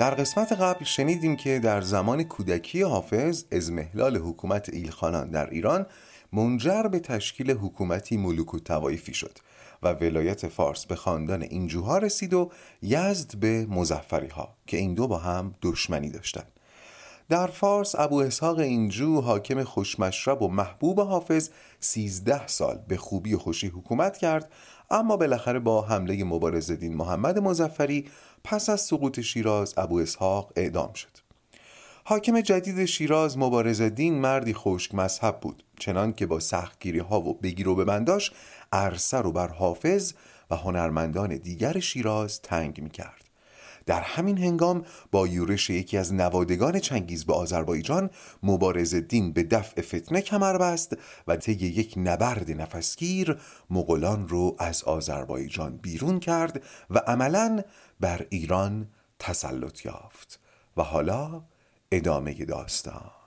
در قسمت قبل شنیدیم که در زمان کودکی حافظ ازمهلال حکومت ایلخانان در ایران منجر به تشکیل حکومتی ملوک و توایفی شد و ولایت فارس به خاندان اینجوها رسید و یزد به مزفری ها که این دو با هم دشمنی داشتند. در فارس ابو اسحاق اینجو حاکم خوشمشرب و محبوب حافظ سیزده سال به خوبی و خوشی حکومت کرد اما بالاخره با حمله مبارز دین محمد مزفری پس از سقوط شیراز ابو اسحاق اعدام شد حاکم جدید شیراز مبارز دین مردی خشک مذهب بود چنان که با سختگیری ها و بگیر و ببنداش عرصه رو بر حافظ و هنرمندان دیگر شیراز تنگ می کرد. در همین هنگام با یورش یکی از نوادگان چنگیز به آذربایجان مبارز دین به دفع فتنه کمر بست و طی یک نبرد نفسگیر مغولان رو از آذربایجان بیرون کرد و عملا بر ایران تسلط یافت و حالا ادامه داستان.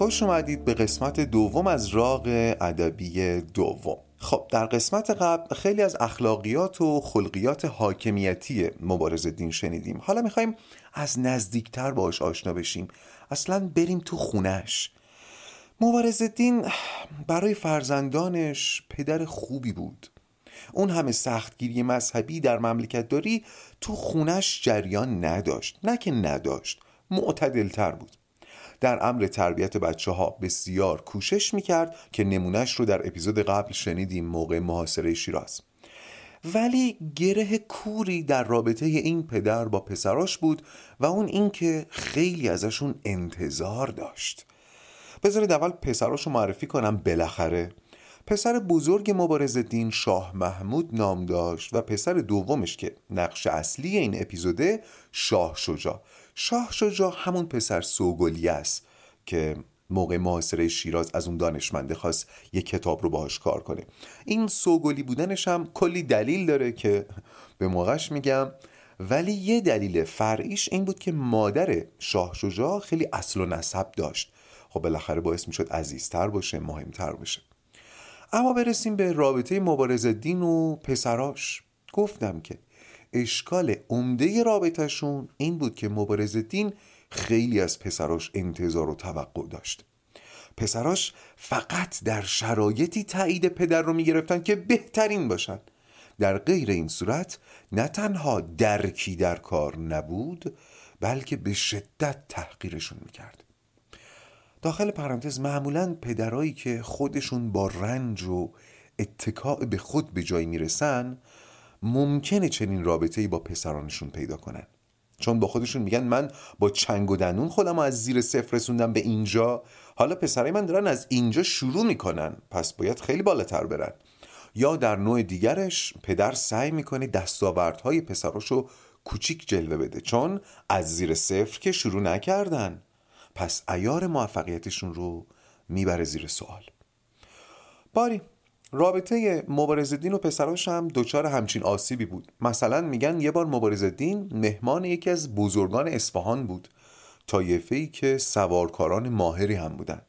خوش اومدید به قسمت دوم از راغ ادبی دوم. خب در قسمت قبل خیلی از اخلاقیات و خلقیات حاکمیتی مبارز دین شنیدیم. حالا می‌خوایم از نزدیکتر باش آشنا بشیم. اصلا بریم تو خونش مبارز دین برای فرزندانش پدر خوبی بود. اون همه سختگیری مذهبی در مملکت داری تو خونش جریان نداشت. نه که نداشت معتدلتر بود. در امر تربیت بچه ها بسیار کوشش می‌کرد که نمونهش رو در اپیزود قبل شنیدیم موقع محاصره شیراز. ولی گره کوری در رابطه این پدر با پسراش بود و اون اینکه خیلی ازشون انتظار داشت. بذارید اول پسراش رو معرفی کنم بالاخره. پسر بزرگ مبارز دین شاه محمود نام داشت و پسر دومش که نقش اصلی این اپیزوده شاه شجاع. شاه شجاع همون پسر سوگلی است که موقع محاصره شیراز از اون دانشمنده خواست یک کتاب رو باهاش کار کنه. این سوگلی بودنش هم کلی دلیل داره که به موقعش میگم ولی یه دلیل فرعیش این بود که مادر شاه شجاع خیلی اصل و نسب داشت. خب بالاخره باعث می‌شد عزیزتر باشه مهمتر باشه. اما برسیم به رابطه مبارز دین و پسراش. گفتم که اشکال عمده رابطهشون این بود که مبارز دین خیلی از پسراش انتظار و توقع داشت. پسراش فقط در شرایطی تایید پدر رو می‌گرفتن که بهترین باشن. در غیر این صورت نه تنها درکی در کار نبود بلکه به شدت تحقیرشون می‌کرد. داخل پرانتز معمولا پدرایی که خودشون با رنج و اتکاع به خود به جای می‌رسن ممکنه چنین رابطه ای با پسرانشون پیدا کنن. چون با خودشون میگن من با چنگ و دنون خودم از زیر صفر رسوندم به اینجا. حالا پسرای من دارن از اینجا شروع می‌کنن. پس باید خیلی بالاتر برن. یا در نوع دیگرش پدر سعی می‌کنه دستاوردهای پسراشو کوچیک جلوه بده. چون از زیر صفر که شروع نکردن. پس ایار موفقیتشون رو می‌بره زیر سوال. باری رابطه مبارزدین و پسراش هم دچار همچین آسیبی بود. مثلا میگن یه بار مبارزدین مهمان یکی از بزرگان اصفهان بود. طایفه ای که سوارکاران ماهری هم بودن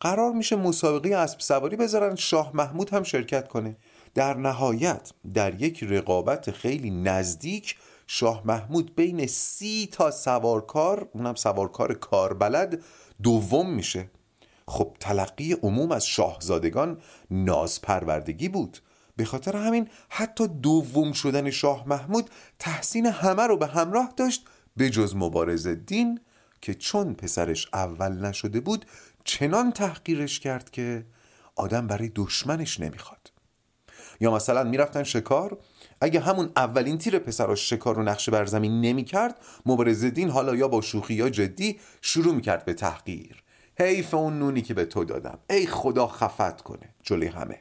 قرار میشه مسابقه اسب سواری بذارن شاه محمود هم شرکت کنه. در نهایت در یک رقابت خیلی نزدیک شاه محمود بین سی تا سوارکار اونم سوارکار کاربلد دوم میشه. خب تلقی عموم از شاهزادگان نازپروردگی بود. به خاطر همین حتی دوم شدن شاه محمود تحسین همه رو به همراه داشت به جز مبارز دین که چون پسرش اول نشده بود چنان تحقیرش کرد که آدم برای دشمنش نمی‌خواد. یا مثلا می‌رفتن شکار اگه همون اولین تیر پسراش شکار رو نقشه بر زمین نمی‌کرد مبارز دین حالا یا با شوخی یا جدی شروع می‌کرد به تحقیر. حیف اون نونی که به تو دادم. ای خدا خفت کنه. جلوی همه.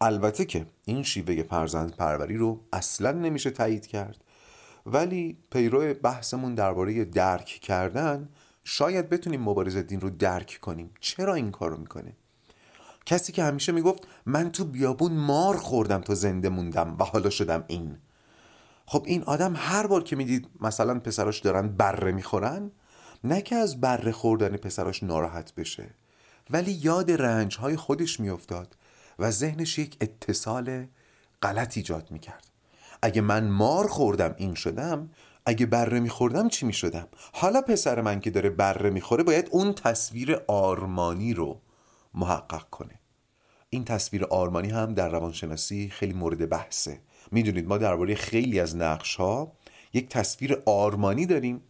البته که این شیوه فرزند پروری رو اصلا نمیشه تایید کرد. ولی پیرو بحثمون درباره درک کردن شاید بتونیم مبارز دین رو درک کنیم. چرا این کارو می‌کنه؟ کسی که همیشه می‌گفت من تو بیابون مار خوردم تا زنده موندم و حالا شدم این. خب این آدم هر بار که می‌دید مثلا پسراش دارن بره می‌خورن نه که از بره خوردن پسراش ناراحت بشه ولی یاد رنج های خودش میافتاد و ذهنش یک اتصال غلط ایجاد می‌کرد. اگه من مار خوردم این شدم اگه بره میخوردم چی می‌شدم؟ حالا پسر من که داره بره می‌خوره باید اون تصویر آرمانی رو محقق کنه. این تصویر آرمانی هم در روانشناسی خیلی مورد بحثه. می‌دونید ما درباره خیلی از نقش ها یک تصویر آرمانی داریم.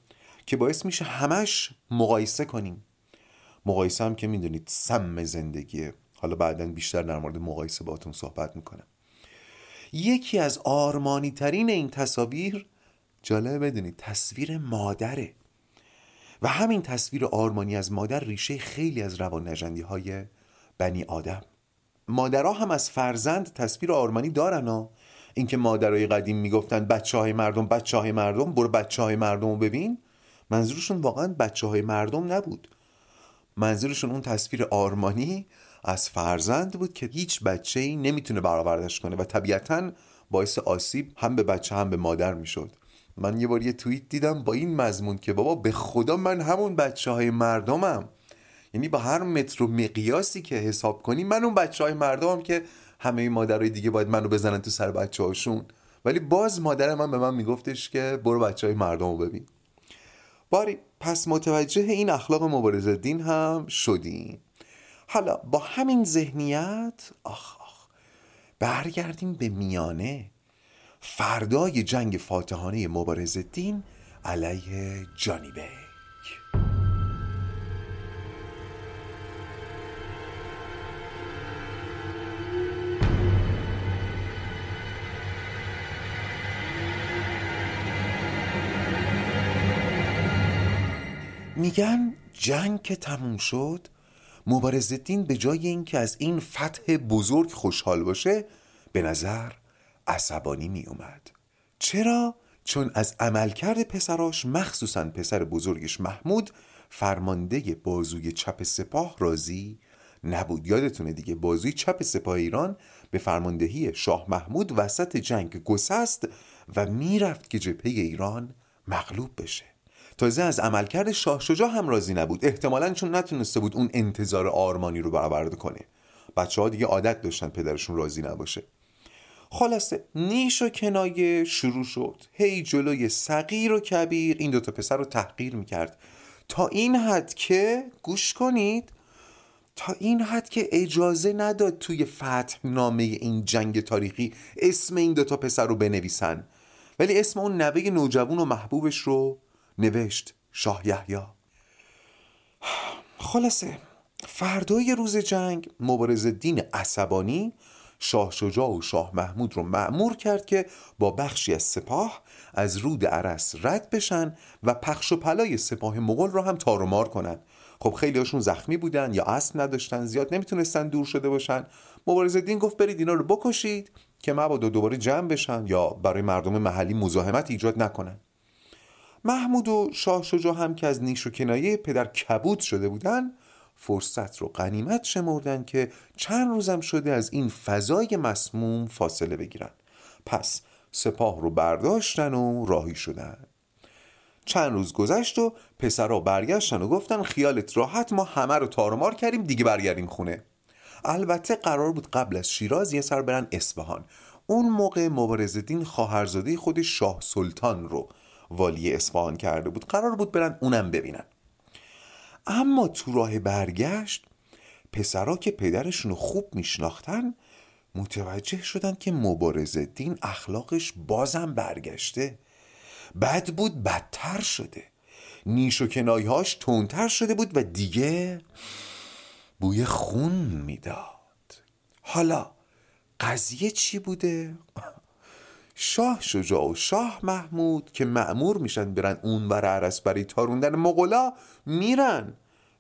که باعث میشه همش مقایسه کنیم. مقایسه هم که می‌دونید سم زندگیه حالا بعدا بیشتر در مورد مقایسه باتون صحبت می‌کنم. یکی از آرمانی ترین این تصاویر جالب بدونید تصویر مادره. و همین تصویر آرمانی از مادر ریشه خیلی از روان نجندی های بنی آدم. مادرها هم از فرزند تصویر آرمانی دارن ها. اینکه مادرای قدیم می‌گفتن بچه های مردم بچه های مردم برو بچه های مردم رو ببین. منظورشون واقعا بچه های مردم نبود. منظورشون اون تصویر آرمانی از فرزند بود که هیچ بچه ای نمی‌تونه برآوردش کنه و طبیعتا باعث آسیب هم به بچه هم به مادر می‌شد. من یه بار یه توییت دیدم با این مضمون که بابا به خدا من همون بچه های مردمم. یعنی با هر متر و مقیاسی که حساب کنی من اون بچه های مردمم که همه مادرای دیگه باید منو بزنن تو سر بچه هاشون ولی باز مادر من به من میگفتش که برو بچه های مردم رو ببین. باری پس متوجه این اخلاق مبارز دین هم شدیم. حالا با همین ذهنیت آخ آخ برگردیم به میانه. فردای جنگ فاتحانه مبارز دین علیه جانی میگن جنگ که تموم شد مبارز دین به جای اینکه از این فتح بزرگ خوشحال باشه به نظر عصبانی می اومد چرا؟ چون از عملکرد پسراش مخصوصا پسر بزرگش محمود فرمانده بازوی چپ سپاه راضی نبود. یادتونه دیگه بازوی چپ سپاه ایران به فرماندهی شاه محمود وسط جنگ گسست و می‌رفت که جبهه ایران مغلوب بشه. تازه از عملکرد شاه شجاع هم راضی نبود. احتمالا چون نتونسته بود اون انتظار آرمانی رو برآورده کنه. بچه ها دیگه عادت داشتن پدرشون راضی نباشه. خلاصه نیش و کنایه شروع شد. هی جلوی صغیر و کبیر این دوتا پسر رو تحقیر می‌کرد. تا این حد که گوش کنید تا این حد که اجازه نداد توی فتح نامه این جنگ تاریخی اسم این دوتا پسر رو بنویسن. ولی اسم اون نوه نوجوان و محبوبش رو نوشت شاه یحیی. خلاصه فردای روز جنگ مبارز دین عصبانی شاه شجاع و شاه محمود رو معمور کرد که با بخشی از سپاه از رود عرس رد بشن و پخش و پلای سپاه مغول رو هم تار و مار کنن. خب خیلی هاشون زخمی بودن یا اسب نداشتن زیاد نمی‌تونستن دور شده باشن. مبارز دین گفت برید اینا رو بکشید که مبادا دوباره جمع بشن یا برای مردم محلی مزاحمت ایجاد نکنن. محمود و شاه شجاع هم که از نیش و کنایه پدر کبود شده بودن فرصت رو قنیمت شمردن که چند روزم شده از این فضای مسموم فاصله بگیرن. پس سپاه رو برداشتن و راهی شدن. چند روز گذشت و پسرها برگشتن و گفتن خیالت راحت ما همه رو تارمار کردیم دیگه برگردیم خونه. البته قرار بود قبل از شیراز یه سر برن اصفهان. اون موقع مبارزدین خواهرزاده خود شاه سلطان رو والی اصفهان کرده بود. قرار بود برن اونم ببینن. اما تو راه برگشت پسرا که پدرشون رو خوب میشناختن متوجه شدن که مبارز دین اخلاقش بازم برگشته. بد بود بدتر شده. نیش و کنایهاش تونتر شده بود و دیگه بوی خون می‌داد. حالا قضیه چی بوده؟ شاه شجاع و شاه محمود که معمور میشن برن اون بر عرس برای تاروندن مغلا میرن.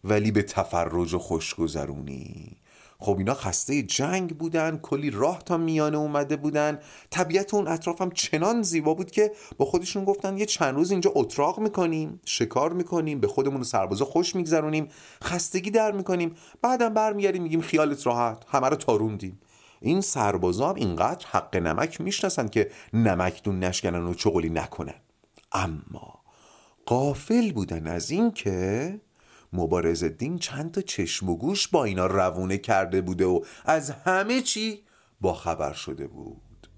ولی به تفرج و خوشگذرونی. خب اینا خسته جنگ بودن کلی راه تا میانه اومده بودن. طبیعت اون اطراف هم چنان زیبا بود که با خودشون گفتن یه چند روز اینجا اتراق می‌کنیم شکار می‌کنیم به خودمون و سربازا خوش میگذرونیم خستگی در می‌کنیم. بعدم برمیگردیم میگیم خیالت راحت همه رو تاروندیم. این سربازا اینقدر حق نمک می‌شناسن که نمکدون نشکنن و چغلی نکنن. اما قافل بودن از این که مبارز دین چند تا چشم و گوش با اینا روونه کرده بوده و از همه چی با خبر شده بود.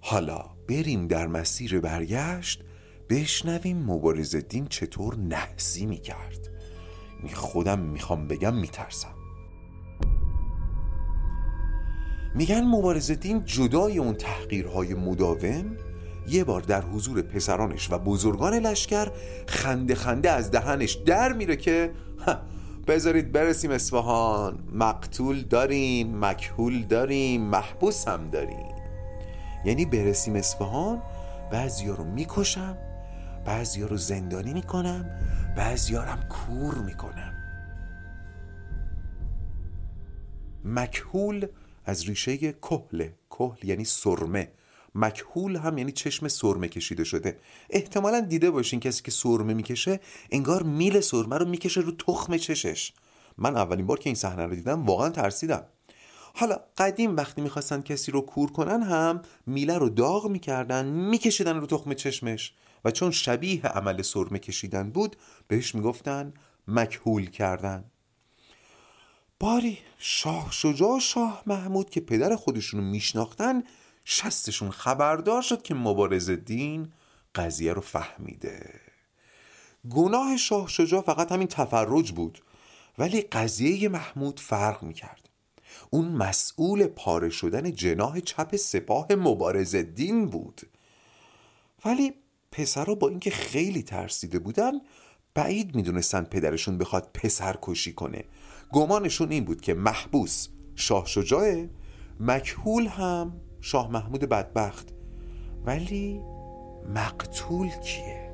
حالا بریم در مسیر برگشت بشنویم مبارز دین چطور نحسی می‌کرد. می خودم می‌خوام بگم میترسم. میگن مبارز دین جدای اون تحقیرهای مداوم؟ یه بار در حضور پسرانش و بزرگان لشکر خنده خنده از دهنش در میره که بذارید برسیم اصفهان مقتول داریم مکهول داریم محبوس هم داریم. یعنی برسیم اصفهان بعضیا رو می‌کشم بعضیا رو زندانی می‌کنم بعضیا هم کور می‌کنم. مکهول از ریشه کهل. کهل یعنی سرمه. مکهول هم یعنی چشم سرمه کشیده شده. احتمالا دیده باشین کسی که سرمه می‌کشه انگار میل سرمه رو می‌کشه رو تخم چشش. من اولین بار که این صحنه رو دیدم واقعا ترسیدم. حالا قدیم وقتی می‌خواستن کسی رو کور کنن هم میله رو داغ می‌کردن میکشیدن رو تخم چشمش. و چون شبیه عمل سرمه کشیدن بود بهش می‌گفتن مکهول کردن. باری شاه شجاع شاه محمود که پدر خودشونو میشناختن شستشون خبردار شد که مبارز دین قضیه رو فهمیده. گناه شاه شجاع فقط همین تفرج بود ولی قضیه محمود فرق می‌کرد. اون مسئول پاره شدن جناه چپ سپاه مبارز دین بود. ولی پسرها با اینکه خیلی ترسیده بودن بعید می‌دونستن پدرشون بخواد پسر کشی کنه. گمانشون این بود که محبوس شاه شجاعه مکهول هم شاه محمود بدبخت. ولی مقتول کیه؟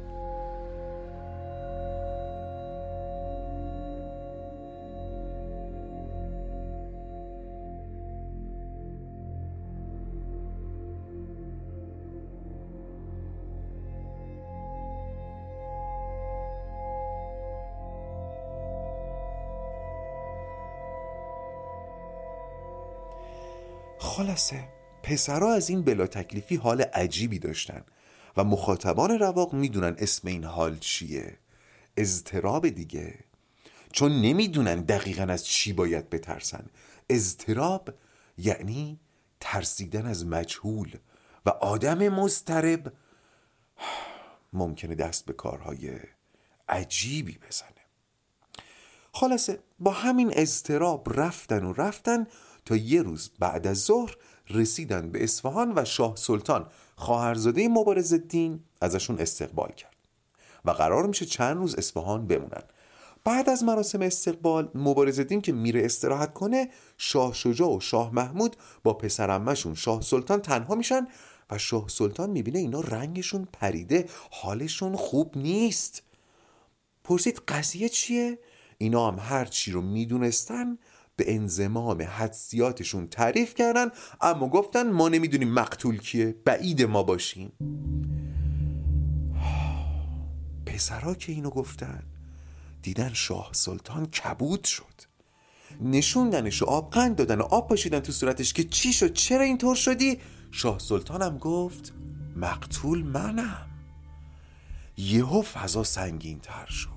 خلاصه پسرا از این بلا تکلیفی حال عجیبی داشتن و مخاطبان رواق می‌دونن اسم این حال چیه. اضطراب دیگه. چون نمی‌دونن دقیقا از چی باید بترسن. اضطراب یعنی ترسیدن از مجهول و آدم مضطرب. ممکنه دست به کارهای عجیبی بزنه. خلاصه با همین اضطراب رفتن و رفتن تا یه روز بعد از ظهر رسیدن به اصفهان و شاه سلطان خواهرزاده مبارز الدین ازشون استقبال کرد و قرار میشه چند روز اصفهان بمونن بعد از مراسم استقبال مبارز الدین که میره استراحت کنه شاه شجاع و شاه محمود با پسرمشون شاه سلطان تنها میشن و شاه سلطان می‌بینه اینا رنگشون پریده حالشون خوب نیست پرسید قضیه چیه؟ اینا هم هر چی رو می‌دونستن به انزمام حدسیاتشون تعریف کردن اما گفتن ما نمی‌دونیم مقتول کیه بعید ما باشیم. پسرا که اینو گفتن دیدن شاه سلطان کبود شد. نشوندنش و آب قند دادن و آب پاشیدن تو صورتش که چی شد چرا اینطور شدی؟ شاه سلطانم گفت مقتول منم. یهو فضا سنگین تر شد.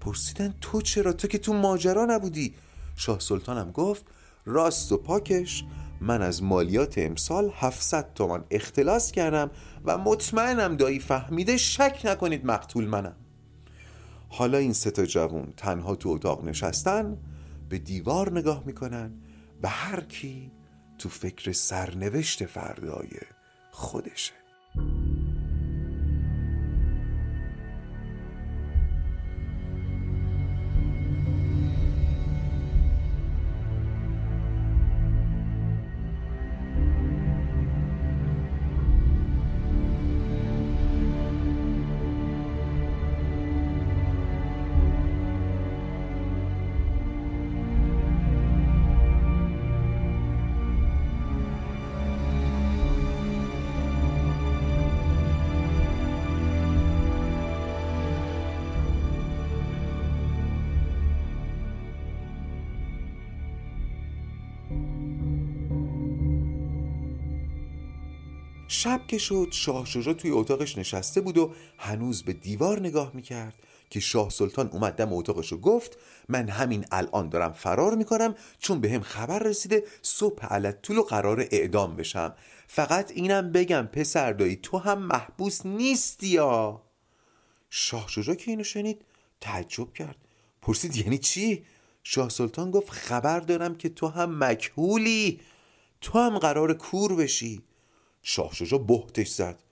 پرسیدن تو چرا؟ تو که تو ماجرا نبودی. شاه سلطانم گفت راست و پاکش من از مالیات امسال 700 تومان اختلاس کردم و مطمئنم دایی فهمیده شک نکنید مقتول منم. حالا این سه تا جوون تنها تو اتاق نشستن به دیوار نگاه می‌کنن و هر کی تو فکر سرنوشت فردای خودشه. شب که شد شاه شجا توی اتاقش نشسته بود و هنوز به دیوار نگاه می‌کرد که شاه سلطان اومد دم اتاقش و گفت من همین الان دارم فرار می‌کنم چون به هم خبر رسیده صبح علت طول و قرار اعدام بشم. فقط اینم بگم پسر دایی تو هم محبوس نیستی یا؟ شاه شجا که اینو شنید تعجب کرد. پرسید یعنی چی؟ شاه سلطان گفت خبر دارم که تو هم مکهولی تو هم قرار کور بشی. شاه شجا بهتش زد.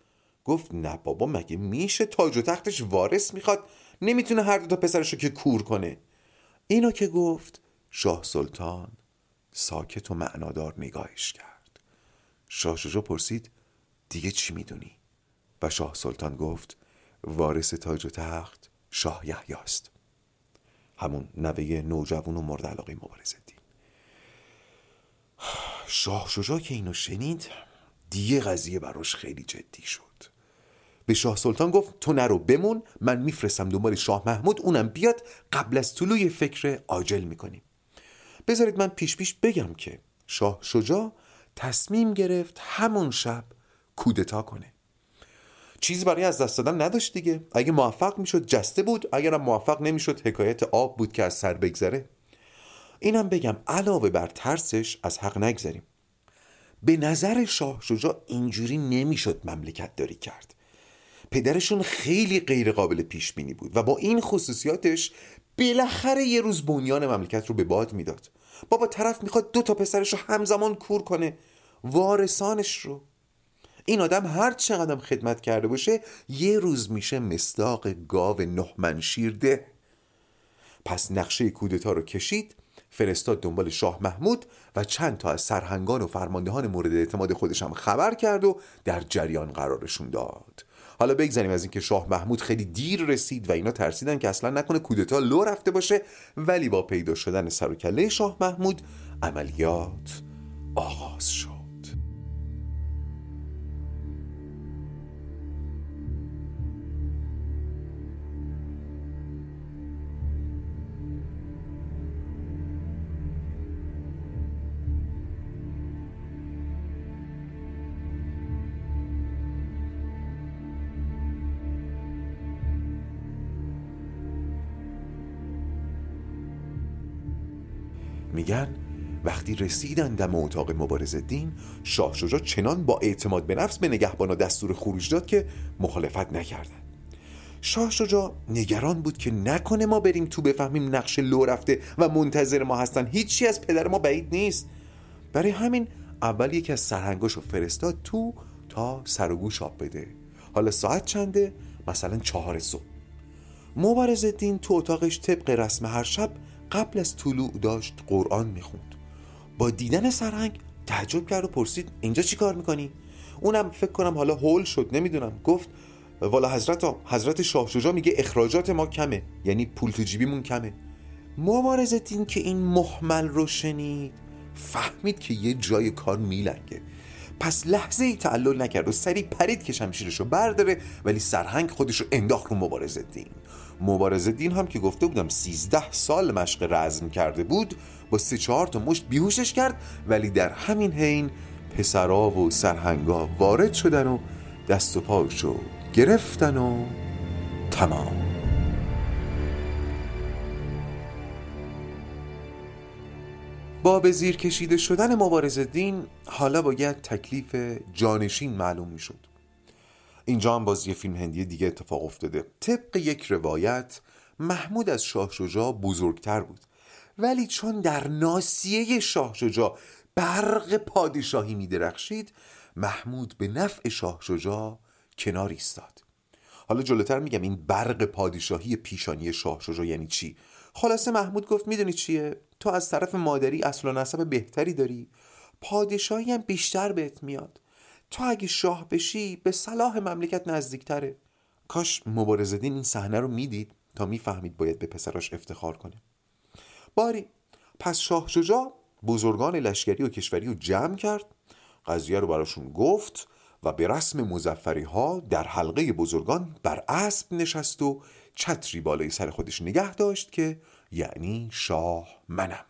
گفت نه بابا مگه میشه تاج و تختش وارث می‌خواد؟ نمی‌تونه هر دو تا پسرشو که کور کنه. اینو که گفت شاه سلطان ساکت و معنادار نگاهش کرد. شاه شجا پرسید دیگه چی می‌دونی؟ و شاه سلطان گفت وارث تاج و تخت شاه یحیاست همون نوه نوجوان و مورد علاقه دین شاه شجا که اینو شنید دیگه قضیه براش خیلی جدی شد. به شاه سلطان گفت تو نرو بمون من میفرستم دنبال شاه محمود اونم بیاد قبل از طلوع فکر عاجل می‌کنیم. بذارید من پیش پیش بگم که شاه شجاع تصمیم گرفت همون شب کودتا کنه. چیزی برای از دست دادن نداشت دیگه. اگه موفق می‌شد جسته بود اگرم موفق نمی‌شد حکایت آب بود که از سر بگذره. اینم بگم علاوه بر ترسش از حق نگذریم. به نظر شاه شجاع اینجوری نمی‌شد مملکت داری کرد. پدرشون خیلی غیر قابل پیش بینی بود و با این خصوصیاتش بالاخره یه روز بنیان مملکت رو به باد می‌داد. بابا طرف می‌خواد دو تا پسرش رو همزمان کور کنه. وارثانش رو. این آدم هر چقدر خدمت کرده باشه یه روز میشه مستاق گاو نه شیرده پس نقشه کودتا رو کشید فرستاد دنبال شاه محمود و چند تا از سرهنگان و فرماندهان مورد اعتماد خودش هم خبر کرد و در جریان قرارشون داد. حالا بگذاریم از اینکه شاه محمود خیلی دیر رسید و اینا ترسیدن که اصلا نکنه کودتا لو رفته باشه ولی با پیدا شدن سر و کله شاه محمود عملیات آغاز شد. میگن وقتی رسیدن دم اتاق مبارز دین شاه شجاع چنان با اعتماد به نفس به نگهبانا دستور خروج داد که مخالفت نکردن. شاه شجاع نگران بود که نکنه ما بریم تو بفهمیم نقش لو رفته و منتظر ما هستن. هیچی از پدر ما بعید نیست. برای همین اول یکی از سرهنگاش رو فرستاد تو تا سر و گوش آب بده. حالا ساعت چنده؟ مثلا چهار صبح. مبارز دین تو اتاقش طبق رسم هر شب قبل از طلوع داشت قرآن می‌خوند. با دیدن سرهنگ تعجب کرد و پرسید اینجا چی کار می‌کنی؟ اونم فکر کنم حالا هول شد نمی‌دونم. گفت والا حضرت حضرت شاه شجا میگه اخراجات ما کمه یعنی پول تو جیبیمون کمه. مبارزت این که این محمل رو شنید فهمید که یه جای کار میلنگه. پس لحظه ای تعلل نکرد و سری پرید که شمشیرش رو برداره ولی سرهنگ خودش رو انداخت رو مبارزه دین. مبارزه دین هم که گفته بودم سیزده سال مشق رزم کرده بود با سه چهار تا مشت بیهوشش کرد ولی در همین حین پسرا و سرهنگا وارد شدن و دست و پاشو گرفتن و تمام. با به زیر کشیده شدن مبارز دین حالا باید تکلیف جانشین معلوم می شد اینجا هم باز یه فیلم هندی دیگه اتفاق افتاده. طبق یک روایت محمود از شاه شجاع بزرگتر بود. ولی چون در ناسیه شاه شجاع برق پادشاهی می درخشید محمود به نفع شاه شجاع کنار ایستاد. حالا جلوتر میگم این برق پادشاهی پیشانی شاه شجاع یعنی چی؟ خلاصه محمود گفت می‌دونی چیه؟ تو از طرف مادری اصل و نسب بهتری داری. پادشاهی هم بیشتر بهت میاد. تو اگه شاه بشی به صلاح مملکت نزدیکتره. کاش مبارزدین این صحنه رو می‌دید تا می‌فهمید باید به پسراش افتخار کنه. باری پس شاه شجاع بزرگان لشکری و کشوری رو جمع کرد. قضیه رو براشون گفت و به رسم مزفری ها در حلقه بزرگان بر اسب نشست و چتری بالای سر خودش نگه داشت که یعنی شاه منم.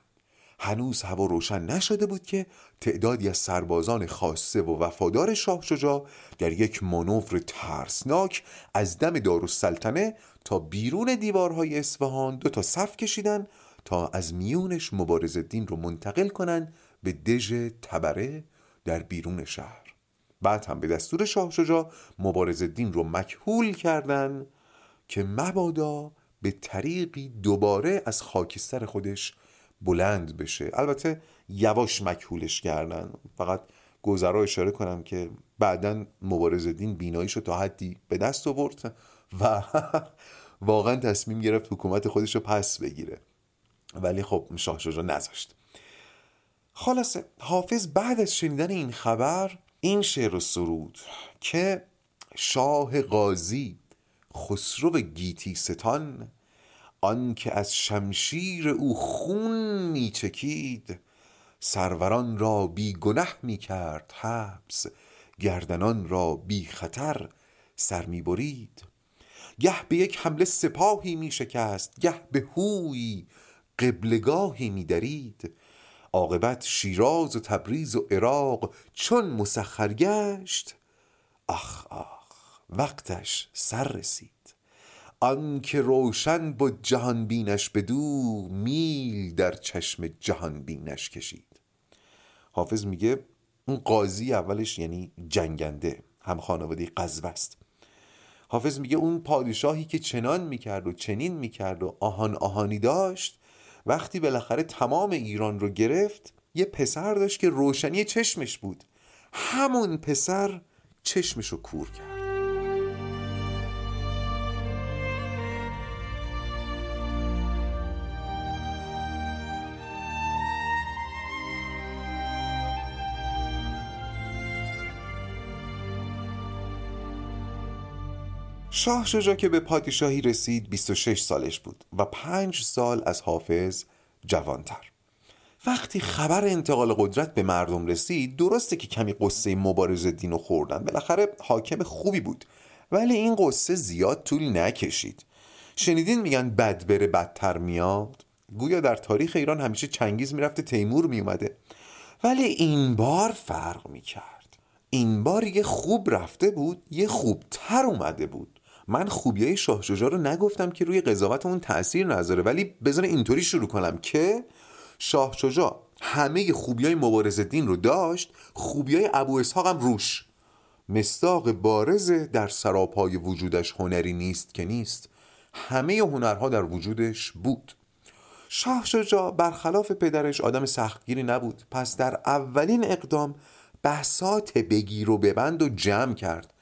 هنوز هوا روشن نشده بود که تعدادی از سربازان خاصه و وفادار شاه شجاع در یک مانور ترسناک از دم دارالسلطنه تا بیرون دیوارهای اصفهان دو تا صف کشیدن تا از میونش مبارز دین رو منتقل کنن به دژ تبره در بیرون شهر. بعد هم به دستور شاه شجاع مبارز دین رو مکهول کردن که مبادا به طریقی دوباره از خاکستر خودش بلند بشه. البته یواش مکهولش کردن. فقط گذرا اشاره کنم که بعدا مبارز دین بیناییش رو تا حدی به دست آورد و واقعا تصمیم گرفت حکومت خودش رو پس بگیره. ولی خب شاه شجاع نذاشت. خلاصه حافظ بعد از شنیدن این خبر این شعر و سرود که شاه قاضی خسرو گیتی ستان آن که از شمشیر او خون میچکید سروران را بی گنه می کرد حبس گردنان را بی خطر سر می برید گه به یک حمله سپاهی می شکست گه به هوی قبلگاهی می درید عاقبت شیراز و تبریز و عراق چون مسخر گشت آخ آخ. وقتش سر رسید. آن که روشن بود جهان بینش بدو میل در چشم جهان بینش کشید. حافظ میگه اون قاضی اولش یعنی جنگنده هم خانواده قذب است. حافظ میگه اون پادشاهی که چنان می‌کرد و چنین می‌کرد و آهان آهانی داشت وقتی بالاخره تمام ایران رو گرفت یه پسر داشت که روشنی چشمش بود. همون پسر چشمش رو کور کرد. شاه شجا که به پادشاهی رسید 26 سالش بود و پنج سال از حافظ جوانتر. وقتی خبر انتقال قدرت به مردم رسید درسته که کمی قصه مبارز دینو خوردن. بالاخره حاکم خوبی بود ولی این قصه زیاد طول نکشید. شنیدین میگن بد بره بدتر میاد؟ گویا در تاریخ ایران همیشه چنگیز می‌رفته تیمور میومده. ولی این بار فرق می‌کرد. این بار یه خوب رفته بود یه خوبتر اومده بود. من خوبیای شاه شجاع رو نگفتم که روی قضاوت اون تاثیر نذاره ولی بذار اینطوری شروع کنم که شاه شجاع همه خوبیای مبارز دین رو داشت خوبیای ابو اسحاق هم روش. مستاق بارز در سراپای وجودش هنری نیست که نیست. همه هنرها در وجودش بود. شاه شجاع برخلاف پدرش آدم سختگیری نبود. پس در اولین اقدام بحثات بگیر و ببند و جمع کرد.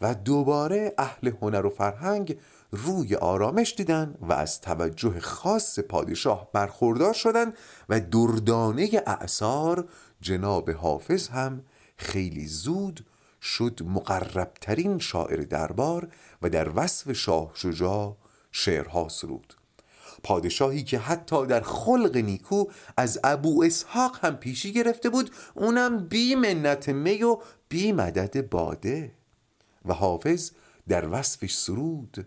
و دوباره اهل هنر و فرهنگ روی آرامش دیدن و از توجه خاص پادشاه برخوردار شدند و دردانه اعثار جناب حافظ هم خیلی زود شد مقربترین شاعر دربار و در وصف شاه شجاع شعرها سرود. پادشاهی که حتی در خلق نیکو از ابو اسحاق هم پیشی گرفته بود اونم بی منت می و بی مدد باده. و حافظ در وصفش سرود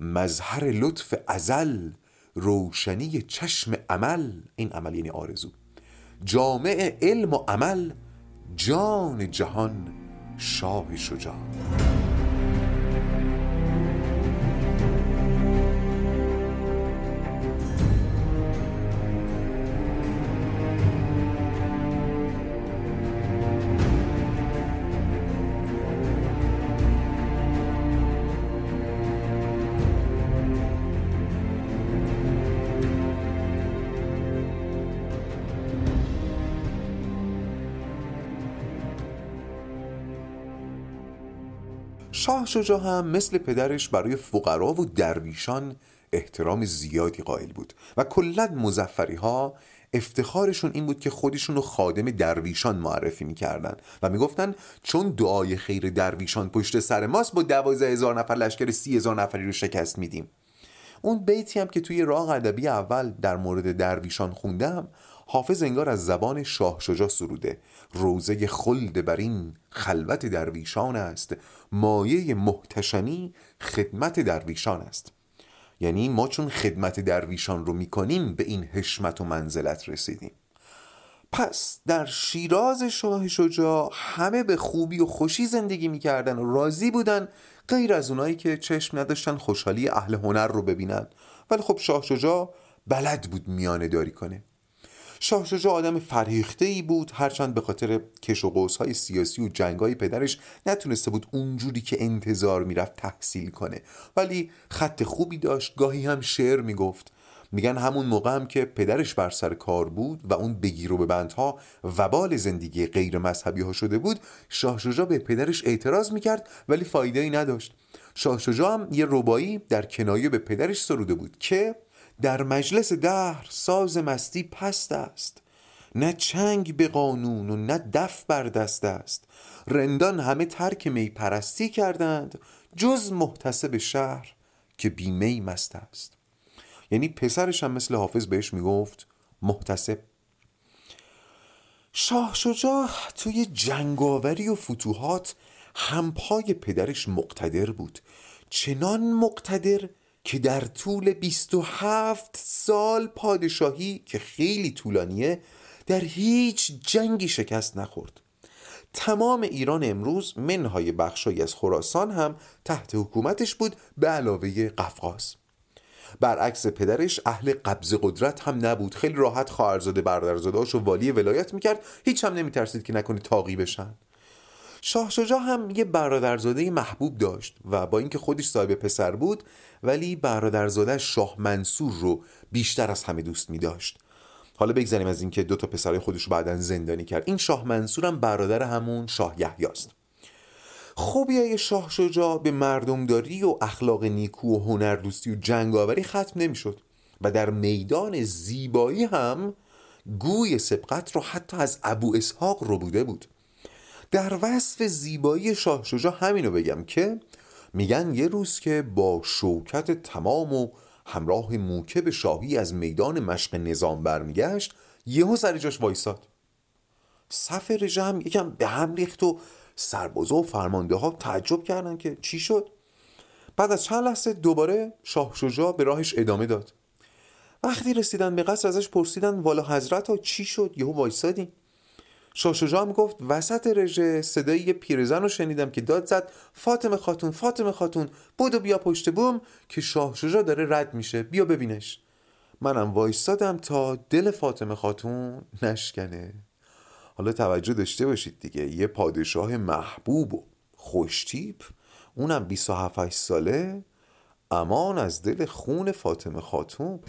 مظهر لطف ازل روشنی چشم عمل. این عمل یعنی آرزو. جامع علم و عمل جان جهان شاه شجاع. شاه شجاع هم مثل پدرش برای فقرا و درویشان احترام زیادی قائل بود و کلا مزفری ها افتخارشون این بود که خودشون رو خادم درویشان معرفی می‌کردن و می‌گفتن چون دعای خیر درویشان پشت سر ماست با دوازه هزار نفر لشکر سی هزار نفری رو شکست میدیم. اون بیتی هم که توی راه ادبی اول در مورد درویشان خوندم حافظ انگار از زبان شاه شجا سروده. روزه خلد بر این خلوت درویشان است. مایه محتشمی خدمت درویشان است. یعنی ما چون خدمت درویشان رو می‌کنیم به این حشمت و منزلت رسیدیم. پس در شیراز شاه شجاع همه به خوبی و خوشی زندگی می‌کردن و راضی بودن غیر از اونایی که چشم نداشتن خوشحالی اهل هنر رو ببینن. ولی خب شاه شجاع بلد بود میانه داری کنه. شاه شجاع آدم فرهیخته ای بود هرچند به خاطر کش و قوس های سیاسی و جنگ های پدرش نتونسته بود اونجوری که انتظار می‌رفت تحصیل کنه. ولی خط خوبی داشت گاهی هم شعر می‌گفت. میگن همون موقع هم که پدرش بر سر کار بود و اون بگیر و بندها وبال زندگی غیر مذهبی ها شده بود شاه شجاع به پدرش اعتراض می‌کرد ولی فایده ای نداشت. شاه شجاع هم یه ربایی در کنایه به پدرش سروده بود که در مجلس دهر ساز مستی پست است. نه چنگ به قانون و نه دف بر دست است. رندان همه ترک می پرستی کردند جز محتسب شهر که بیمی مست است. یعنی پسرش هم مثل حافظ بهش می‌گفت محتسب. شاه شجاع توی جنگاوری و فتوحات همپای پدرش مقتدر بود. چنان مقتدر که در طول 27 سال پادشاهی که خیلی طولانیه در هیچ جنگی شکست نخورد. تمام ایران امروز منهای بخشایی از خراسان هم تحت حکومتش بود به علاوه قفقاز. برعکس پدرش اهل قبض قدرت هم نبود. خیلی راحت خواهرزاده برادرزادهاش و والی ولایت می‌کرد. هیچ هم نمیترسید که نکنه تاقی بشن. شاه شجاع هم یه برادرزاده محبوب داشت و با اینکه خودش صاحب پسر بود ولی برادرزاده شاه منصور رو بیشتر از همه دوست می داشت حالا بگذاریم از اینکه دو تا پسرای خودش رو بعدا زندانی کرد. این شاه منصور هم برادر همون شاه یحیاست. خوبیای شاه شجاع به مردمداری و اخلاق نیکو و هنردوستی و جنگاوری ختم نمی‌شد و در میدان زیبایی هم گوی سبقت رو حتی از ابو اسحاق رو بوده بود. در وصف زیبایی شاه شجاع همینو بگم که میگن یه روز که با شوکت تمام و همراه موکب شاهی از میدان مشق نظام برمیگشت یهو سر جاش وایساد. صف رژه یکم به هم ریخت و سربازا و فرمانده ها تعجب کردن که چی شد. بعد از چند لحظه دوباره شاه شجاع به راهش ادامه داد. وقتی رسیدن به قصر ازش پرسیدن والا حضرت ها چی شد یهو وایسادی شاه شجاع هم گفت وسط رژه صدای یه پیرزن رو شنیدم که داد زد فاطمه خاتون فاطمه خاتون بودو بیا پشت بوم که شاه شجاع داره رد میشه بیا ببینش. منم وایستادم تا دل فاطمه خاتون نشکنه. حالا توجه داشته باشید دیگه یه پادشاه محبوب و خوشتیپ اونم 27 ساله امان از دل خون فاطمه خاتون.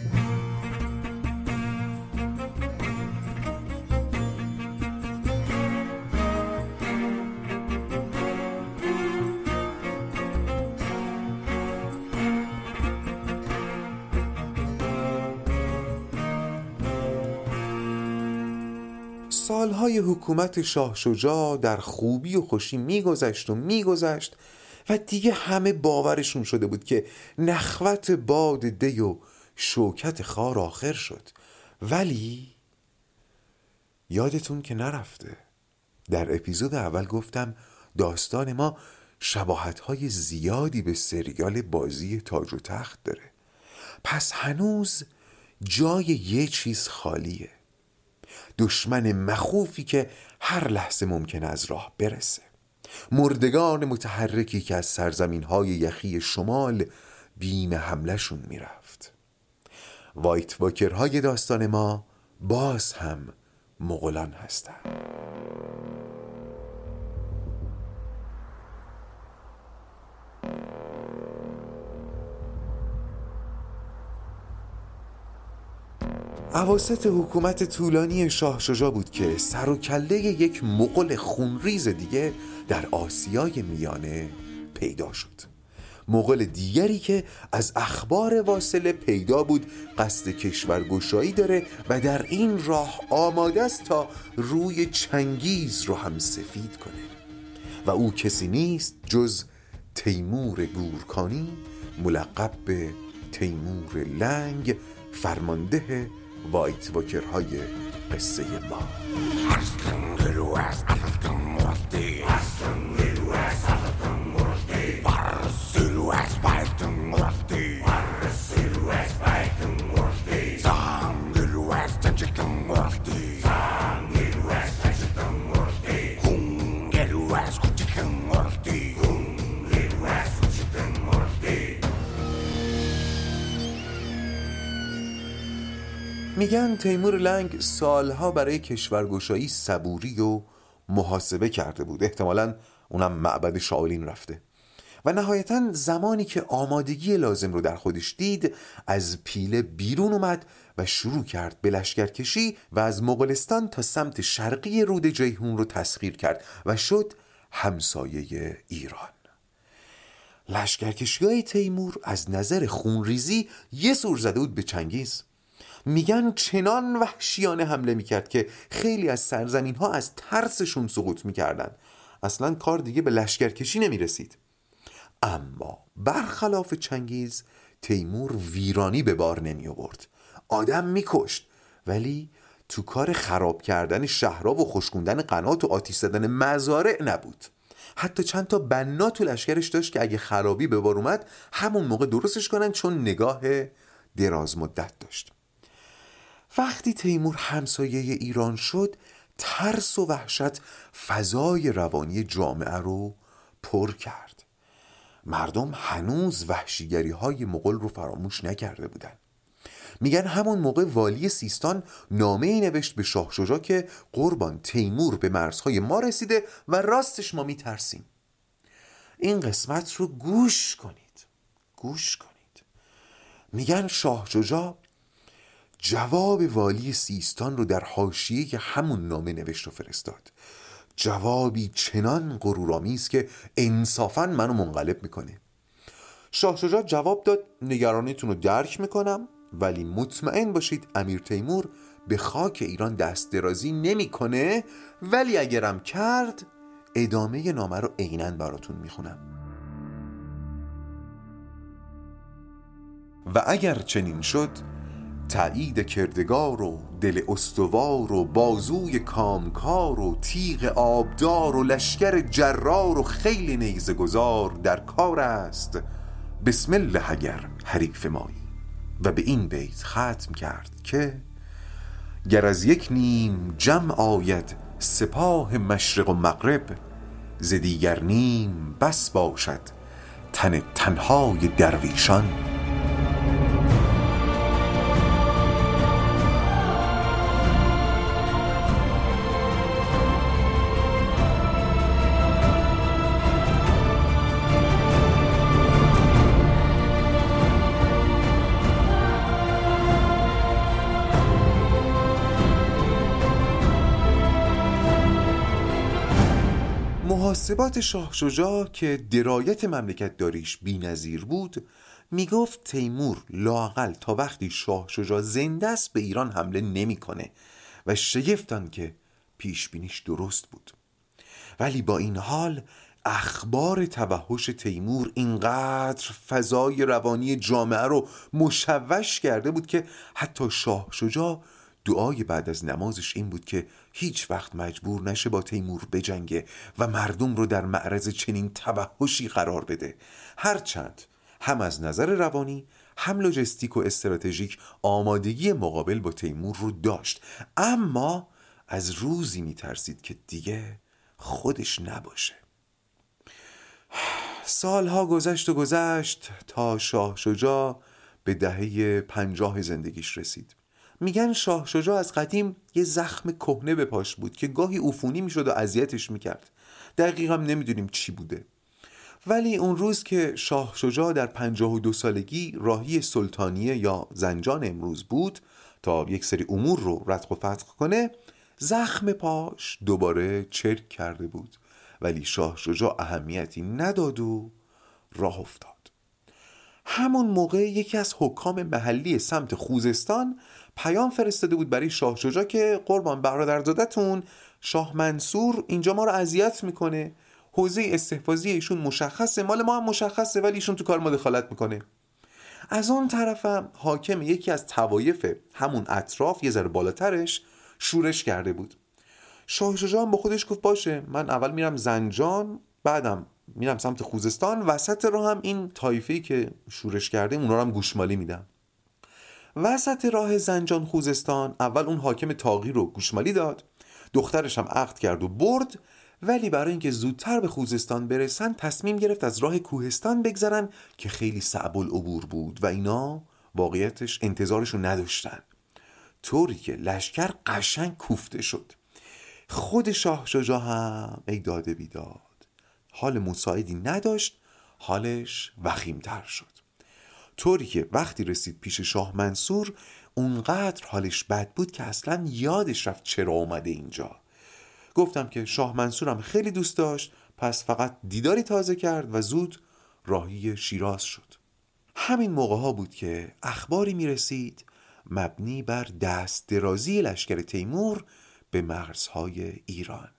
حکومت شاه شجاع در خوبی و خوشی میگذشت و میگذشت و دیگه همه باورشون شده بود که نخوت باد دی و شوکت خار آخر شد. ولی یادتون که نرفته در اپیزود اول گفتم داستان ما شباهت های زیادی به سریال بازی تاج و تخت داره. پس هنوز جای یه چیز خالیه. دشمن مخوفی که هر لحظه ممکن از راه برسه. مردگان متحرکی که از سرزمین های یخی شمال بیم حملشون می‌رفت. وایت واکرهای داستان ما باز هم مغولان هستند. عواست حکومت طولانی شاه شجا بود که سر و کله یک مغل خونریز دیگه در آسیای میانه پیدا شد. مغل دیگری که از اخبار واصله پیدا بود قصد کشورگشایی داره و در این راه آماده است تا روی چنگیز رو هم سفید کنه. و او کسی نیست جز تیمور گورکانی ملقب به تیمور لنگ فرمانده وایت های قصه ما میگن تیمور لنگ سالها برای کشورگشایی صبوری و محاسبه کرده بود. احتمالا اونم معبد شاولین رفته. و نهایتا زمانی که آمادگی لازم رو در خودش دید از پیله بیرون اومد و شروع کرد به لشکرکشی و از مغولستان تا سمت شرقی رود جیهون رو تسخیر کرد و شد همسایه ایران. لشکرکشی های تیمور از نظر خونریزی یه سور زده بود به چنگیز. میگن چنان وحشیانه حمله می‌کرد که خیلی از سرزمین ها از ترسشون سقوط می‌کردن اصلا کار دیگه به لشکرکشی نمی‌رسید. اما برخلاف چنگیز تیمور ویرانی به بار نمی آدم میکشت. ولی تو کار خراب کردن شهرها و خشکوندن قنات و آتیش زدن مزارع نبود. حتی چند تا بنا تو لشکرش داشت که اگه خرابی به بار اومد همون موقع درستش کنن چون نگاه دراز مدت داشت. وقتی تیمور همسایه ایران شد ترس و وحشت فضای روانی جامعه رو پر کرد. مردم هنوز وحشیگری های مغل رو فراموش نکرده بودن. میگن همون موقع والی سیستان نامه ای نوشت به شاه شجا که قربان تیمور به مرزهای ما رسیده و راستش ما میترسیم. این قسمت رو گوش کنید. گوش کنید. میگن شاه شجاع جواب والی سیستان رو در حاشیه همون نامه نوشت و فرستاد. جوابی چنان غرورآمیز که انصافا منو منقلب می‌کنه. شاه شجاع جواب داد نگرانیتون رو درک می‌کنم ولی مطمئن باشید امیر تیمور به خاک ایران دست درازی نمی‌کنه ولی اگرم کرد ادامه نامه رو عینا براتون می‌خونم. و اگر چنین شد تایید کردگار و دل استوار و بازوی کامکار و تیغ آبدار و لشکر جرار و خیلی نیزه گذار در کار است. بسم الله اگر حریف مایی. و به این بیت ختم کرد که گر از یک نیم جمع آید سپاه مشرق و مغرب ز دیگر نیم بس باشد تن تنهای درویشان. محاسبات شاه شجاع که درایت مملکت داریش بی نظیر بود می‌گفت تیمور لاقل تا وقتی شاه شجاع زنده است به ایران حمله نمی‌کنه و شگفتان که پیش بینیش درست بود. ولی با این حال اخبار توحش تیمور اینقدر فضای روانی جامعه رو مشوش کرده بود که حتی شاه شجاع دعای بعد از نمازش این بود که هیچ وقت مجبور نشه با تیمور بجنگه و مردم رو در معرض چنین توحشی قرار بده. هرچند هم از نظر روانی هم لوجستیک و استراتژیک آمادگی مقابل با تیمور رو داشت. اما از روزی میترسید که دیگه خودش نباشه. سالها گذشت و گذشت تا شاه شجاع به دهه پنجاه زندگیش رسید. میگن شاه شجاع از قدیم یه زخم کهنه به پاش بود که گاهی عفونی می‌شد و اذیتش می‌کرد. دقیقا نمی‌دونیم چی بوده. ولی اون روز که شاه شجاع در پنجاه و دو سالگی راهی سلطانیه یا زنجان امروز بود تا یک سری امور رو ردخ و فتح کنه زخم پاش دوباره چرک کرده بود. ولی شاه شجاع اهمیتی نداد و راه افتاد. همون موقع یکی از حکام محلی سمت خوزستان پیام فرستاده بود برای شاه شجاع که قربان برادرزادتون شاه منصور اینجا ما رو اذیت می‌کنه. حوزه استحفاظی ایشون مشخصه. مال ما هم مشخصه ولی ایشون تو کار ما دخالت می‌کنه. از اون طرفم حاکم یکی از توایف همون اطراف یه ذره بالاترش شورش کرده بود. شاه شجاع با خودش گفت باشه من اول میرم زنجان بعدم میرم سمت خوزستان وسط رو هم این تایفی که شورش کرده اونا رو هم گوشمالی میدم. وسط راه زنجان خوزستان اول اون حاکم تاغی رو گوشمالی داد. دخترش هم عقد کرد و برد. ولی برای اینکه زودتر به خوزستان برسن تصمیم گرفت از راه کوهستان بگذرن که خیلی صعب العبور بود و اینا واقعیتش انتظارش رو نداشتن. طوری که لشکر قشنگ کوفته شد. خود شاه شجاع هم ای داده بیداد. حال مساعدی نداشت حالش وخیمتر شد. طوری که وقتی رسید پیش شاه منصور اونقدر حالش بد بود که اصلا یادش رفت چرا اومده اینجا. گفتم که شاه منصورم خیلی دوست داشت پس فقط دیداری تازه کرد و زود راهی شیراز شد. همین موقع ها بود که اخباری می رسید مبنی بر دست درازی لشکر تیمور به مرزهای ایران.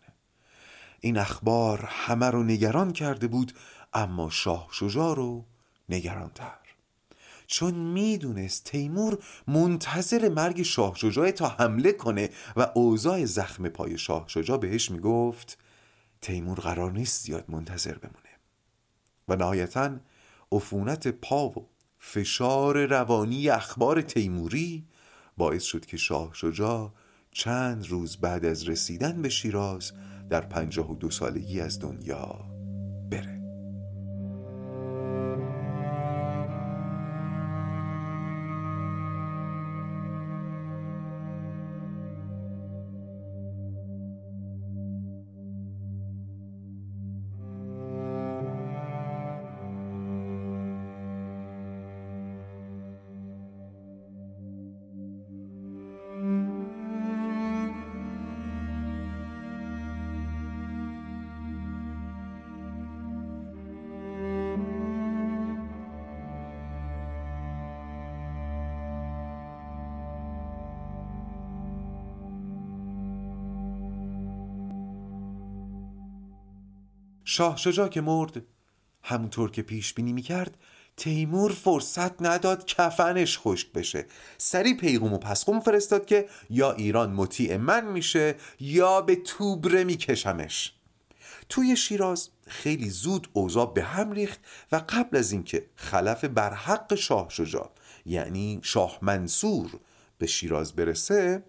این اخبار همه رو نگران کرده بود اما شاه شجاع رو نگرانتر. چون می‌دونست تیمور منتظر مرگ شاه شجاع تا حمله کنه و اوضاع زخم پای شاه شجاع بهش می‌گفت تیمور قرار نیست زیاد منتظر بمونه. و نهایتا عفونت پا و فشار روانی اخبار تیموری باعث شد که شاه شجاع چند روز بعد از رسیدن به شیراز در پنجاه و دو سالگی از دنیا شاه شجاع که مرد. همونطور که پیش بینی می‌کرد تیمور فرصت نداد کفنش خشک بشه. سری پیغوم و پسخوم فرستاد که یا ایران مطیع من میشه یا به توبره میکشمش. توی شیراز خیلی زود اوضاع به هم ریخت و قبل از اینکه خلف بر حق شاه شجاع یعنی شاه منصور به شیراز برسه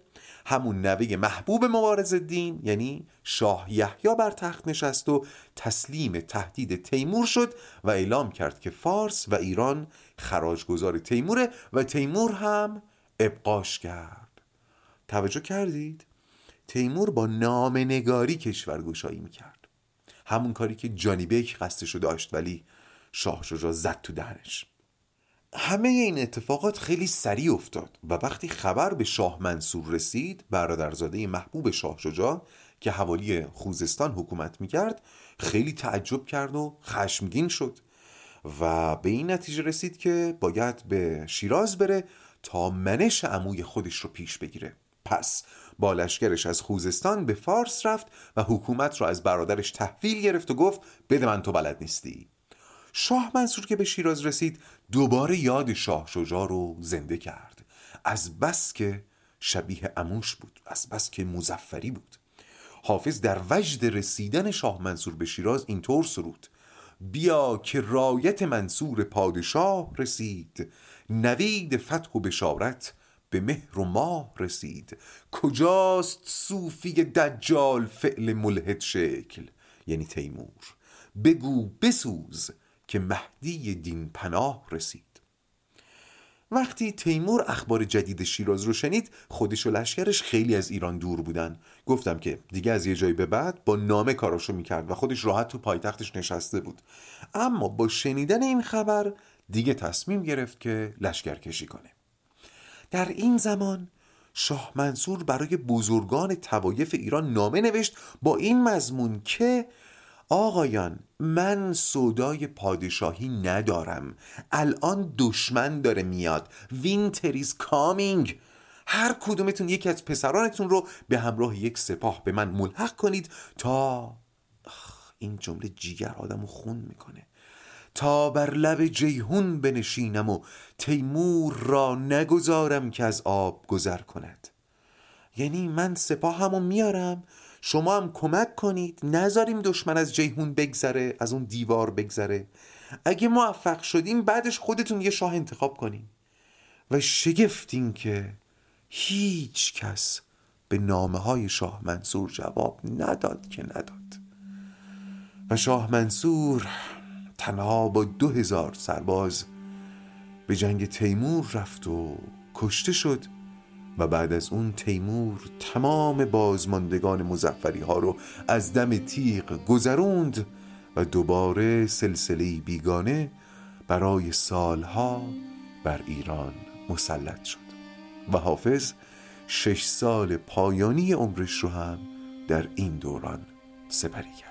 همون نوه محبوب مبارز دین یعنی شاه یحیی بر تخت نشست و تسلیم تهدید تیمور شد و اعلام کرد که فارس و ایران خراجگذار تیموره و تیمور هم ابقاش کرد. توجه کردید؟ تیمور با نامنگاری کشورگشایی می‌کرد. همون کاری که جانی بیک قصدشو داشت ولی شاه شجاع زد تو دهنش. همه این اتفاقات خیلی سریع افتاد و وقتی خبر به شاه منصور رسید برادرزاده محبوب شاه شجاع که حوالی خوزستان حکومت می‌کرد خیلی تعجب کرد و خشمگین شد و به این نتیجه رسید که باید به شیراز بره تا منش عموی خودش رو پیش بگیره. پس با لشکرش از خوزستان به فارس رفت و حکومت رو از برادرش تحویل گرفت و گفت بده من تو بلد نیستی. شاه منصور که به شیراز رسید دوباره یاد شاه شجاع رو زنده کرد. از بس که شبیه اموش بود از بس که مزفری بود. حافظ در وجد رسیدن شاه منصور به شیراز اینطور سرود. بیا که رایت منصور پادشاه رسید. نوید فتح و بشارت به مهر و ماه رسید. کجاست صوفی دجال فعل ملحد شکل؟ یعنی تیمور. بگو بسوز. که مهدی دین پناه رسید. وقتی تیمور اخبار جدید شیراز رو شنید خودش و لشکرش خیلی از ایران دور بودن. گفتم که دیگه از یه جایی به بعد با نامه کاراشو می‌کرد و خودش راحت تو پایتختش نشسته بود. اما با شنیدن این خبر دیگه تصمیم گرفت که لشکر کشی کنه. در این زمان شاه منصور برای بزرگان توایف ایران نامه نوشت با این مضمون که آقایان من صدای پادشاهی ندارم. الان دشمن داره میاد. winter is coming هر کدومتون یکی از پسرانتون رو به همراه یک سپاه به من ملحق کنید تا این جمله جیگر آدم خون می‌کنه. تا بر لب جیهون بنشینم و تیمور را نگذارم که از آب گذر کند. یعنی من سپاهمو میارم شما هم کمک کنید نذاریم دشمن از جیهون بگذره از اون دیوار بگذره. اگه موفق شدیم بعدش خودتون یه شاه انتخاب کنیم و شگفتین که هیچ کس به نامه های شاه منصور جواب نداد که نداد. و شاه منصور تنها با دو هزار سرباز به جنگ تیمور رفت و کشته شد. و بعد از اون تیمور تمام بازماندگان مزفری ها رو از دم تیغ گذروند و دوباره سلسله بیگانه برای سالها بر ایران مسلط شد. و حافظ شش سال پایانی عمرش رو هم در این دوران سپری کرد.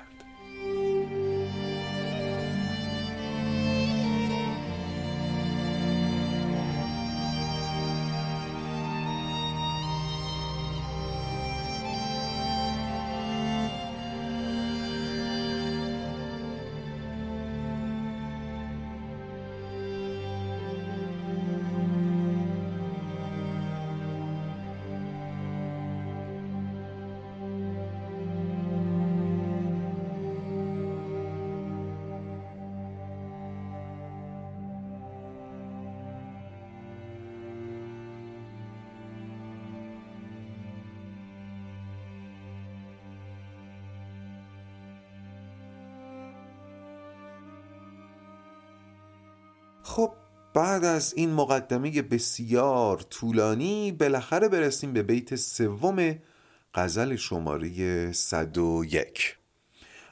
بعد از این مقدمه بسیار طولانی بالاخره برسیم به بیت سوم غزل شماره 101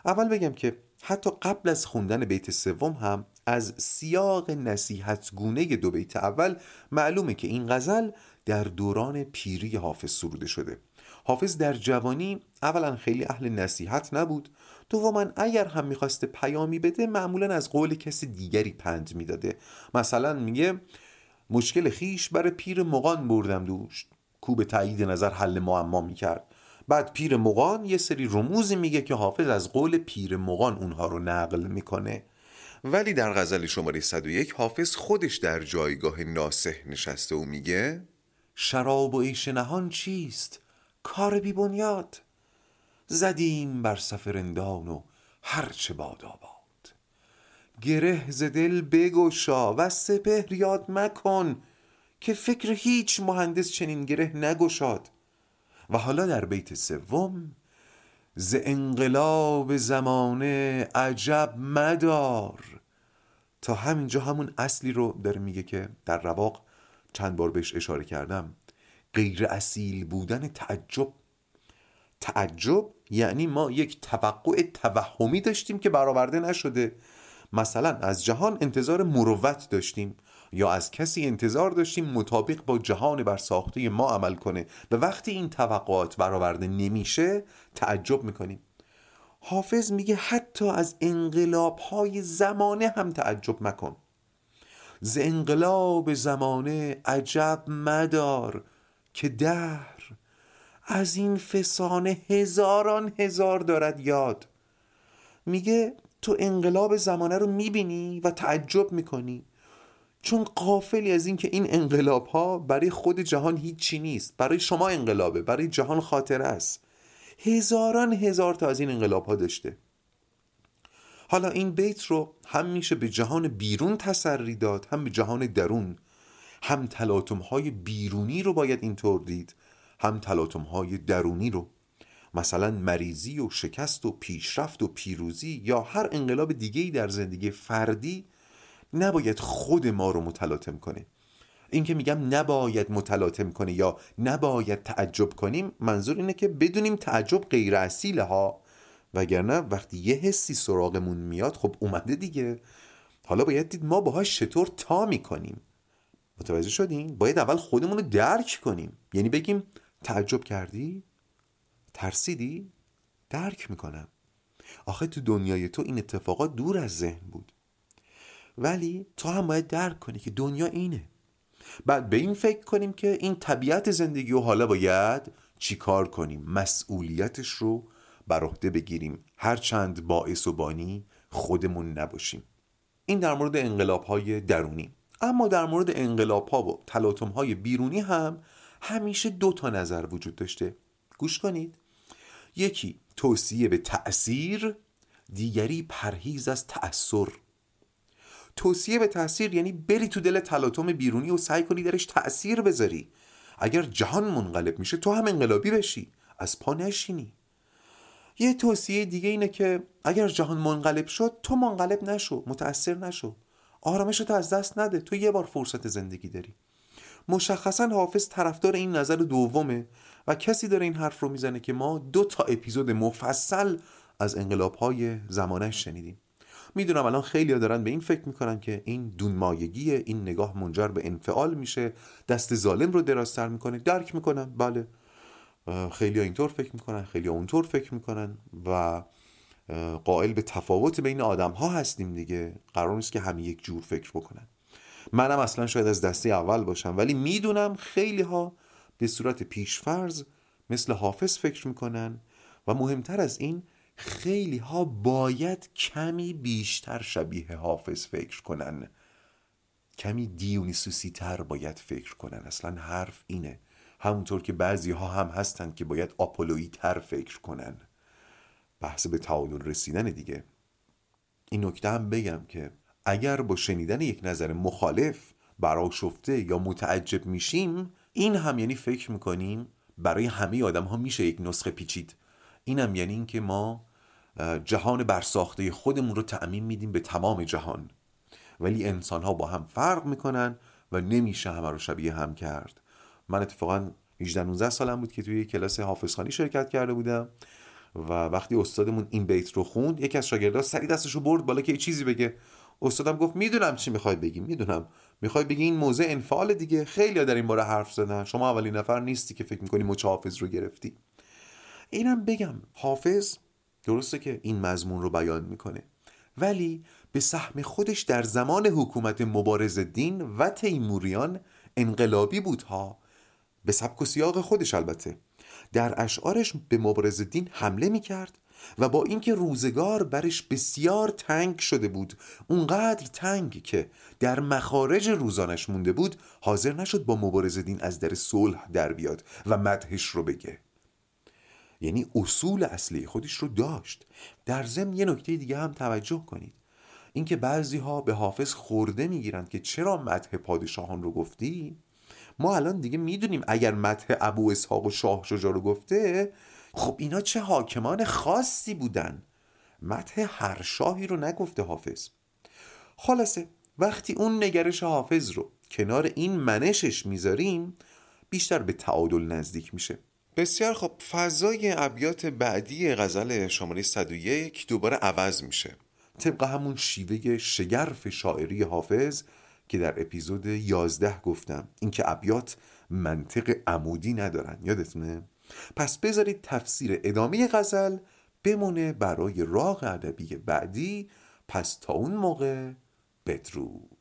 اول بگم که حتی قبل از خوندن بیت سوم هم از سیاق نصیحت گونه دو بیت اول معلومه که این غزل در دوران پیری حافظ سروده شده. حافظ در جوانی اولا خیلی اهل نصیحت نبود دوما اگر هم می‌خواسته پیامی بده معمولا از قول کسی دیگری پند می‌داده. مثلا میگه مشکل خیش برای پیر مغان بردم دوش کو به تایید نظر حل معما می‌کرد. بعد پیر مغان یه سری رموزی میگه که حافظ از قول پیر مغان اونها رو نقل می‌کنه. ولی در غزل شماره 101 حافظ خودش در جایگاه ناسه نشسته و میگه شراب و عیش نهان چیست؟ کار بی بنیاد. زدیم بر سفرندان و هرچه باد آباد. گره ز دل بگشا و سپهر یاد مکن که فکر هیچ مهندس چنین گره نگشاد. و حالا در بیت سوم ز انقلاب زمانه عجب مدار. تا همینجا همون اصلی رو داره میگه که در رواق چند بار بهش اشاره کردم. غیر اصیل بودن تعجب تعجب یعنی ما یک توقع توهمی داشتیم که برآورده نشده. مثلا از جهان انتظار مروت داشتیم یا از کسی انتظار داشتیم مطابق با جهان بر ساخته ما عمل کنه و وقتی این توقعات برآورده نمیشه تعجب می‌کنیم. حافظ میگه حتی از انقلاب های زمانه هم تعجب مکن. ز انقلاب زمانه عجب مدار که دهر از این فسانه هزاران هزار دارد یاد. میگه تو انقلاب زمانه رو می‌بینی و تعجب می‌کنی. چون قافلی از اینکه این انقلاب ها برای خود جهان هیچی نیست برای شما انقلابه برای جهان خاطره است. هزاران هزار تا از این انقلاب ها داشته. حالا این بیت رو هم میشه به جهان بیرون تسری داد هم به جهان درون. هم تلاطم های بیرونی رو باید اینطور دید. هم تلاطم های درونی رو مثلا مریضی و شکست و پیشرفت و پیروزی یا هر انقلاب دیگه در زندگی فردی نباید خود ما رو متلاطم کنه. این که میگم نباید متلاطم کنه یا نباید تعجب کنیم منظور اینه که بدونیم تعجب غیر اصیله ها. وگرنه وقتی یه حسی سراغمون میاد خب اومده دیگه. حالا باید دید ما باهاش چطور تا می‌کنیم. متوجه شدیم باید اول خودمون رو درک کنیم. یعنی بگیم تعجب کردی؟ ترسیدی؟ درک می‌کنم. آخه تو دنیای تو این اتفاقات دور از ذهن بود. ولی تو هم باید درک کنی که دنیا اینه. بعد به این فکر کنیم که این طبیعت زندگی و حالا باید چیکار کنیم؟ مسئولیتش رو بر عهده بگیریم. هرچند باعث و بانی خودمون نباشیم. این در مورد انقلاب های درونی. اما در مورد انقلاب ها و تلاطم های بیرونی هم همیشه دو تا نظر وجود داشته. گوش کنید. یکی توصیه به تأثیر دیگری پرهیز از تأثیر توصیه به تاثیر یعنی بری تو دل تلاطم بیرونی و سعی کنی درش تأثیر بذاری. اگر جهان منقلب میشه تو هم انقلابی بشی. از پا نشینی. یه توصیه دیگه اینه که اگر جهان منقلب شد تو منقلب نشو متأثر نشو. آرامش تو از دست نده. تو یه بار فرصت زندگی داری. مشخصا حافظ طرفدار این نظر دومه و کسی داره این حرف رو می‌زنه که ما دو تا اپیزود مفصل از انقلاب های زمانش شنیدیم. می‌دونم الان خیلی دارن به این فکر می‌کنن که این دونمایگی این نگاه منجر به انفعال میشه دست ظالم رو درازتر می‌کنه درک می‌کنن. بله. خیلی اینطور فکر می‌کنن خیلی اونطور فکر می‌کنن و قائل به تفاوت بین آدم ها هستیم دیگه. قرار نیست که همه یک جور فکر بکنن. منم اصلا شاید از دسته اول باشم ولی می‌دونم خیلی ها به صورت پیشفرز مثل حافظ فکر می‌کنن و مهمتر از این خیلی ها باید کمی بیشتر شبیه حافظ فکر کنن. کمی دیونیسوسی تر باید فکر کنن. اصلا حرف اینه. همونطور که بعضی ها هم هستند که باید آپولویی تر فکر کنن. بحث به تعادل رسیدن دیگه. این نکته هم بگم که اگر با شنیدن یک نظر مخالف شفته یا متعجب میشیم این هم یعنی فکر می‌کنیم برای همه آدم ها میشه یک نسخه پیچید. این هم یعنی اینکه ما جهان برساخته خودمون رو تعمین میدیم به تمام جهان. ولی انسان ها با هم فرق می‌کنن و نمیشه همه رو شبیه هم کرد. من اتفاقا 18 19 سالم بود که توی کلاس حافظخانی شرکت کرده بودم و وقتی استادمون این بیت رو خوند یکی از شاگردها سری دستش رو برد بالا که چیزی بگه. استادم گفت می‌دونم چی می‌خوای بگی می‌دونم. می‌خوای بگی این موزه انفعال دیگه. خیلی در این باره حرف زدن. شما اولین نفر نیستی که فکر می‌کنی مچ حافظ رو گرفتی. اینم بگم حافظ درسته که این مضمون رو بیان می‌کنه. ولی به سهم خودش در زمان حکومت مبارز دین و تیموریان انقلابی بود ها به سبک و سیاق خودش البته. در اشعارش به مبارز دین حمله می‌کرد و با اینکه روزگار برش بسیار تنگ شده بود اونقدر تنگ که در مخارج روزانش مونده بود حاضر نشد با مبارز دین از در صلح در بیاد و مدهش رو بگه. یعنی اصول اصلی خودش رو داشت. در ضمن یه نکته دیگه هم توجه کنید. اینکه بعضی ها به حافظ خورده می‌گیرند که چرا مدح پادشاهان رو گفتی؟ ما الان دیگه می‌دونیم اگر مدح ابو اسحاق و شاه شجا رو گفته خب اینا چه حاکمان خاصی بودن؟ مدح هر شاهی رو نگفته حافظ. خلاصه وقتی اون نگرش حافظ رو کنار این منشش می‌ذاریم بیشتر به تعادل نزدیک میشه. بسیار خب فضای ابیات بعدی غزل شماره 101 دوباره عوض میشه. طبق همون شیوه شگرف شاعری حافظ که در اپیزود 11 گفتم اینکه ابیات منطق عمودی ندارن. یادتونه؟ پس بذارید تفسیر ادامه غزل بمونه برای راغ ادبی بعدی پس تا اون موقع بدرود.